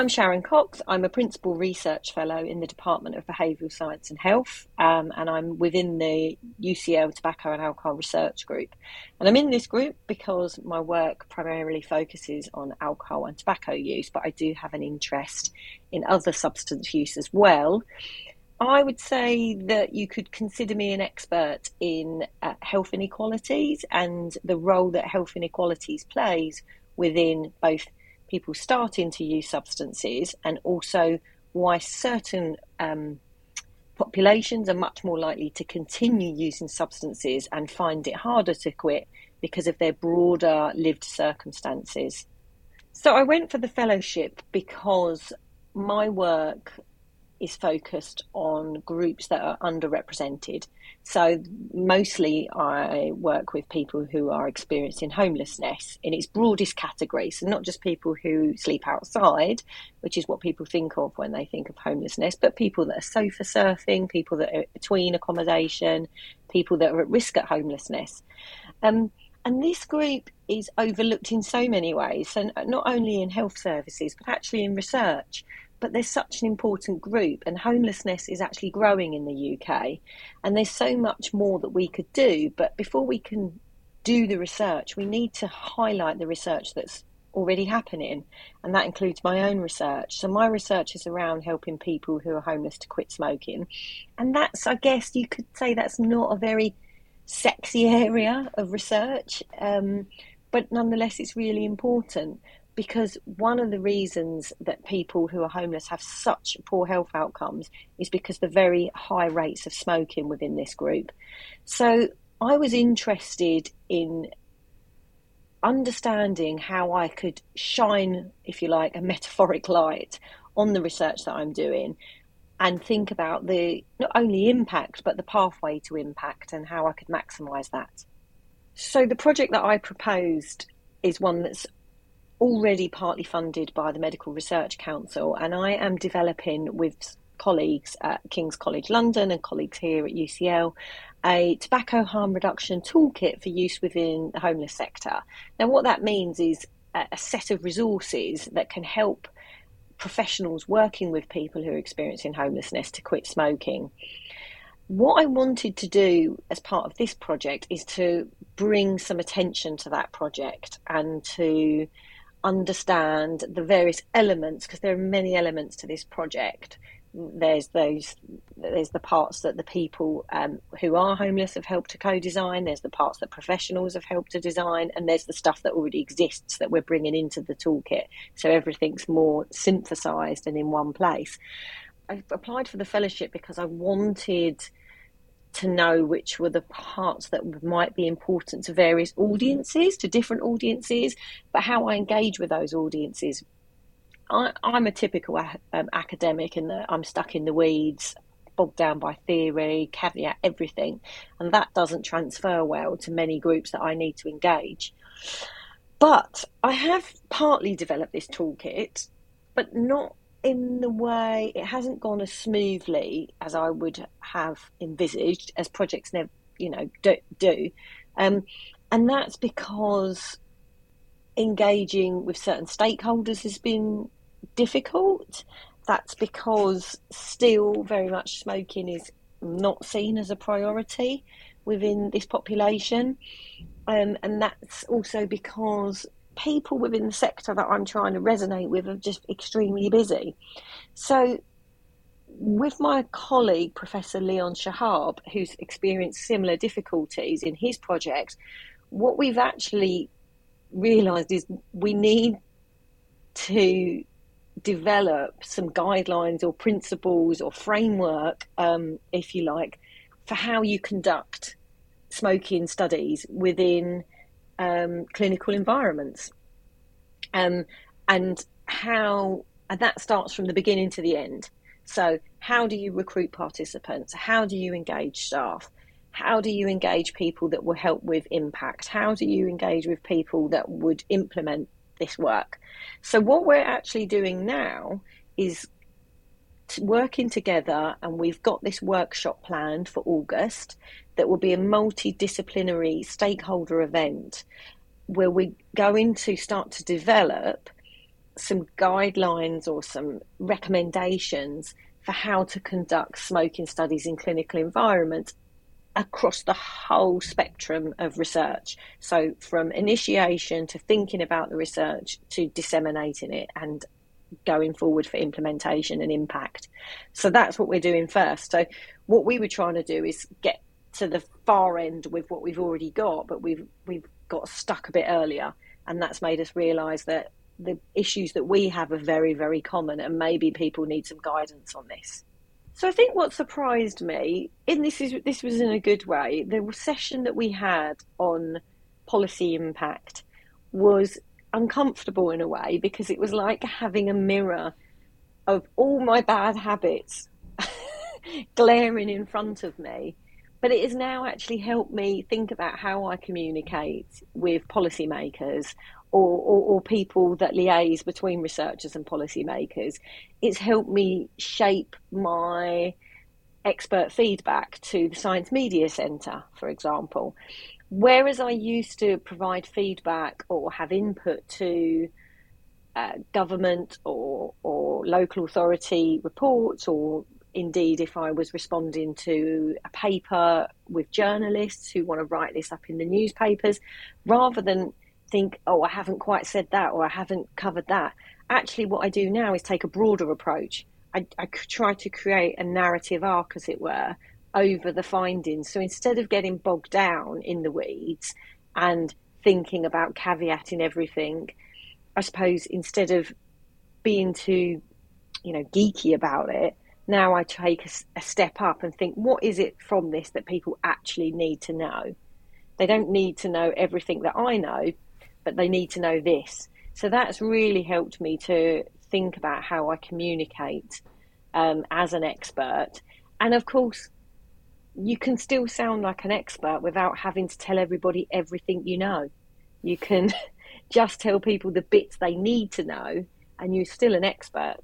I'm Sharon Cox. I'm a Principal Research Fellow in the Department of Behavioural Science and Health, um, and I'm within the UCL Tobacco and Alcohol Research Group. And I'm in this group because my work primarily focuses on alcohol and tobacco use, but I do have an interest in other substance use as well. I would say that you could consider me an expert in uh, health inequalities and the role that health inequalities plays within both people starting to use substances and also why certain um, populations are much more likely to continue using substances and find it harder to quit because of their broader lived circumstances. So I went for the fellowship because my work is focused on groups that are underrepresented. So, mostly I work with people who are experiencing homelessness in its broadest category. So, not just people who sleep outside, which is what people think of when they think of homelessness, but people that are sofa surfing, people that are between accommodation, people that are at risk at homelessness. Um, and this group is overlooked in so many ways, and not only in health services, but actually in research but there's such an important group, and homelessness is actually growing in the UK. And there's so much more that we could do. But before we can do the research, we need to highlight the research that's already happening, and that includes my own research. So, my research is around helping people who are homeless to quit smoking, and that's, I guess, you could say that's not a very sexy area of research, um, but nonetheless, it's really important because one of the reasons that people who are homeless have such poor health outcomes is because the very high rates of smoking within this group. So I was interested in understanding how I could shine, if you like, a metaphoric light on the research that I'm doing and think about the not only impact but the pathway to impact and how I could maximize that. So the project that I proposed is one that's already partly funded by the Medical Research Council, and I am developing with colleagues at King's College London and colleagues here at UCL a tobacco harm reduction toolkit for use within the homeless sector. Now, what that means is a set of resources that can help professionals working with people who are experiencing homelessness to quit smoking. What I wanted to do as part of this project is to bring some attention to that project and to understand the various elements because there are many elements to this project. There's those there's the parts that the people um, who are homeless have helped to co-design there's the parts that professionals have helped to design and there's the stuff that already exists that we're bringing into the toolkit. So everything's more synthesized and in one place. I applied for the fellowship because i wanted to know which were the parts that might be important to various audiences, to different audiences, but how I engage with those audiences. I, am a typical um, academic and I'm stuck in the weeds, bogged down by theory, caveat everything, and that doesn't transfer well to many groups that I need to engage. But I have partly developed this toolkit, but not in the way it hasn't gone as smoothly as I would have envisaged, as projects never, you know, do. do. Um, and that's because engaging with certain stakeholders has been difficult. That's because still very much smoking is not seen as a priority within this population. Um, and that's also because people within the sector that I'm trying to resonate with are just extremely busy. So, with my colleague, Professor Leon Shahab, who's experienced similar difficulties in his project, what we've actually realised is we need to develop some guidelines or principles or framework, um, if you like, for how you conduct smoking studies within um, clinical environments. Um, and how, and that starts from the beginning to the end. So, how do you recruit participants? How do you engage staff? How do you engage people that will help with impact? How do you engage with people that would implement this work? So, what we're actually doing now is working together, and we've got this workshop planned for August that will be a multidisciplinary stakeholder event where we're going to start to develop some guidelines or some recommendations for how to conduct smoking studies in clinical environments across the whole spectrum of research. So, from initiation to thinking about the research to disseminating it and going forward for implementation and impact. So, that's what we're doing first. So, what we were trying to do is get to the far end with what we've already got, but we've we've got stuck a bit earlier, and that's made us realise that the issues that we have are very very common, and maybe people need some guidance on this. So I think what surprised me, in this is this was in a good way, the session that we had on policy impact was uncomfortable in a way because it was like having a mirror of all my bad habits glaring in front of me. But it has now actually helped me think about how I communicate with policymakers or, or, or, people that liaise between researchers and policymakers. It's helped me shape my expert feedback to the Science Media Centre, for example. Whereas I used to provide feedback or have input to uh, government or, or local authority reports, or indeed if I was responding to a paper with journalists who want to write this up in the newspapers, rather than think, oh, I haven't quite said that or I haven't covered that. Actually, what I do now is take a broader approach. I, I try to create a narrative arc, as it were, over the findings. So instead of getting bogged down in the weeds and thinking about caveating everything, I suppose instead of being too, you know, geeky about it, now I take a, a step up and think, what is it from this that people actually need to know? They don't need to know everything that I know, but they need to know this. So that's really helped me to think about how I communicate um, as an expert. And of course, you can still sound like an expert without having to tell everybody everything you know. You can just tell people the bits they need to know, and you're still an expert.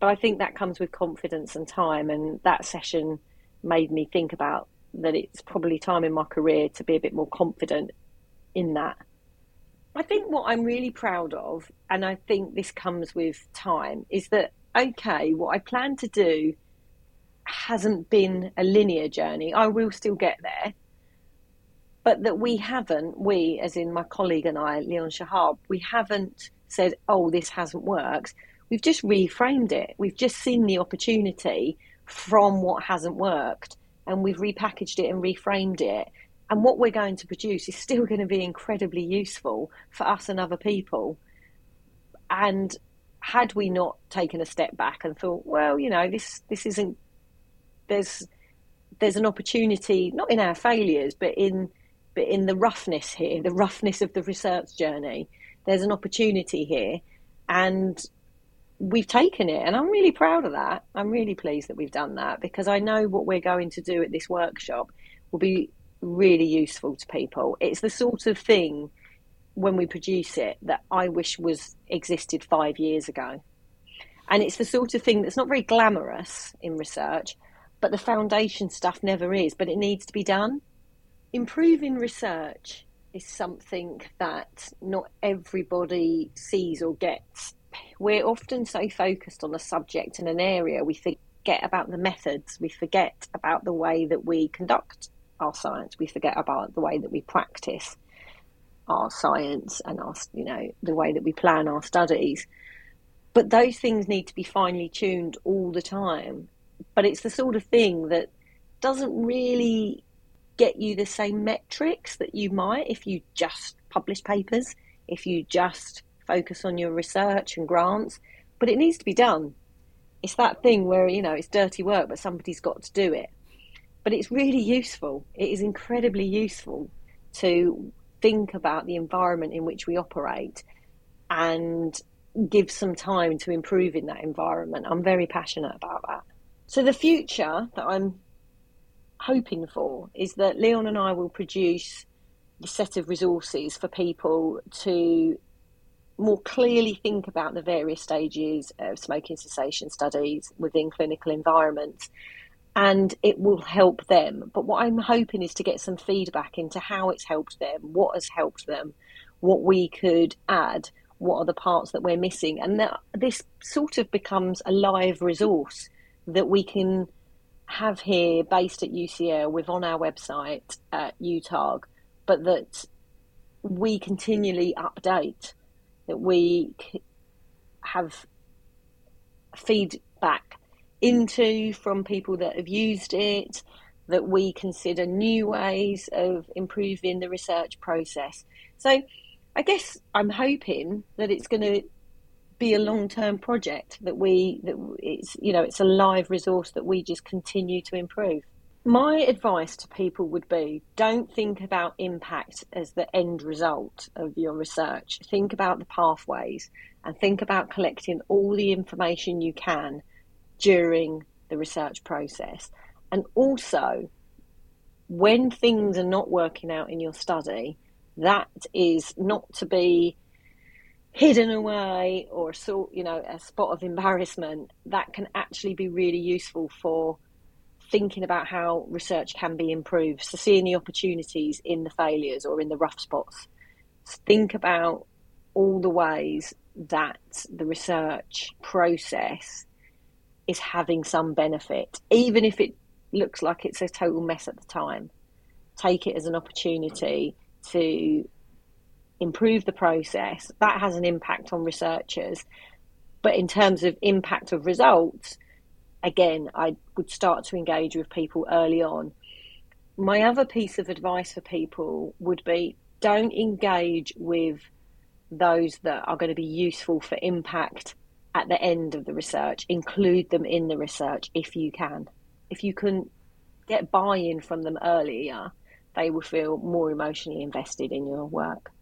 But I think that comes with confidence and time, and that session made me think about that it's probably time in my career to be a bit more confident in that. I think what I'm really proud of, and I think this comes with time, is that, okay, what I plan to do hasn't been a linear journey. I will still get there. But that we haven't, we, as in my colleague and I, Leon Shahab, we haven't said, oh, this hasn't worked. We've just reframed it. We've just seen the opportunity from what hasn't worked and we've repackaged it and reframed it and what we're going to produce is still going to be incredibly useful for us and other people. And had we not taken a step back and thought, well, you know, this this isn't there's there's an opportunity not in our failures, but in but in the roughness here, the roughness of the research journey. There's an opportunity here, and we've taken it, and I'm really proud of that. I'm really pleased that we've done that because I know what we're going to do at this workshop will be really useful to people. It's the sort of thing when we produce it that I wish was existed five years ago. And it's the sort of thing that's not very glamorous in research, but the foundation stuff never is, but it needs to be done. Improving research is something that not everybody sees or gets. We're often so focused on a subject and an area, we forget about the methods, we forget about the way that we conduct our science. We forget about the way that we practice our science and our, you know, the way that we plan our studies. But those things need to be finely tuned all the time. But it's the sort of thing that doesn't really get you the same metrics that you might if you just publish papers, if you just focus on your research and grants. But it needs to be done. It's that thing where, you know, it's dirty work, but somebody's got to do it but it's really useful. It is incredibly useful to think about the environment in which we operate and give some time to improve in that environment. I'm very passionate about that. So, the future that I'm hoping for is that Leon and I will produce the set of resources for people to more clearly think about the various stages of smoking cessation studies within clinical environments and it will help them. But what I'm hoping is to get some feedback into how it's helped them, what has helped them, what we could add, what are the parts that we're missing, and that this sort of becomes a live resource that we can have here based at UCL with on our website at UTARG, but that we continually update, that we have feedback into from people that have used it, that we consider new ways of improving the research process. So I guess I'm hoping that it's going to be a long-term project that we that it's you know it's a live resource that we just continue to improve. My advice to people would be don't think about impact as the end result of your research. Think about the pathways and think about collecting all the information you can during the research process. And also, when things are not working out in your study, that is not to be hidden away or sort you know a spot of embarrassment that can actually be really useful for thinking about how research can be improved so seeing the opportunities in the failures or in the rough spots. Think about all the ways that the research process is having some benefit even if it looks like it's a total mess at the time. Take it as an opportunity to improve the process, that has an impact on researchers. But in terms of impact of results, again, I would start to engage with people early on. My other piece of advice for people would be don't engage with those that are going to be useful for impact at the end of the research. Include them in the research if you can. If you can get buy in from them earlier, they will feel more emotionally invested in your work.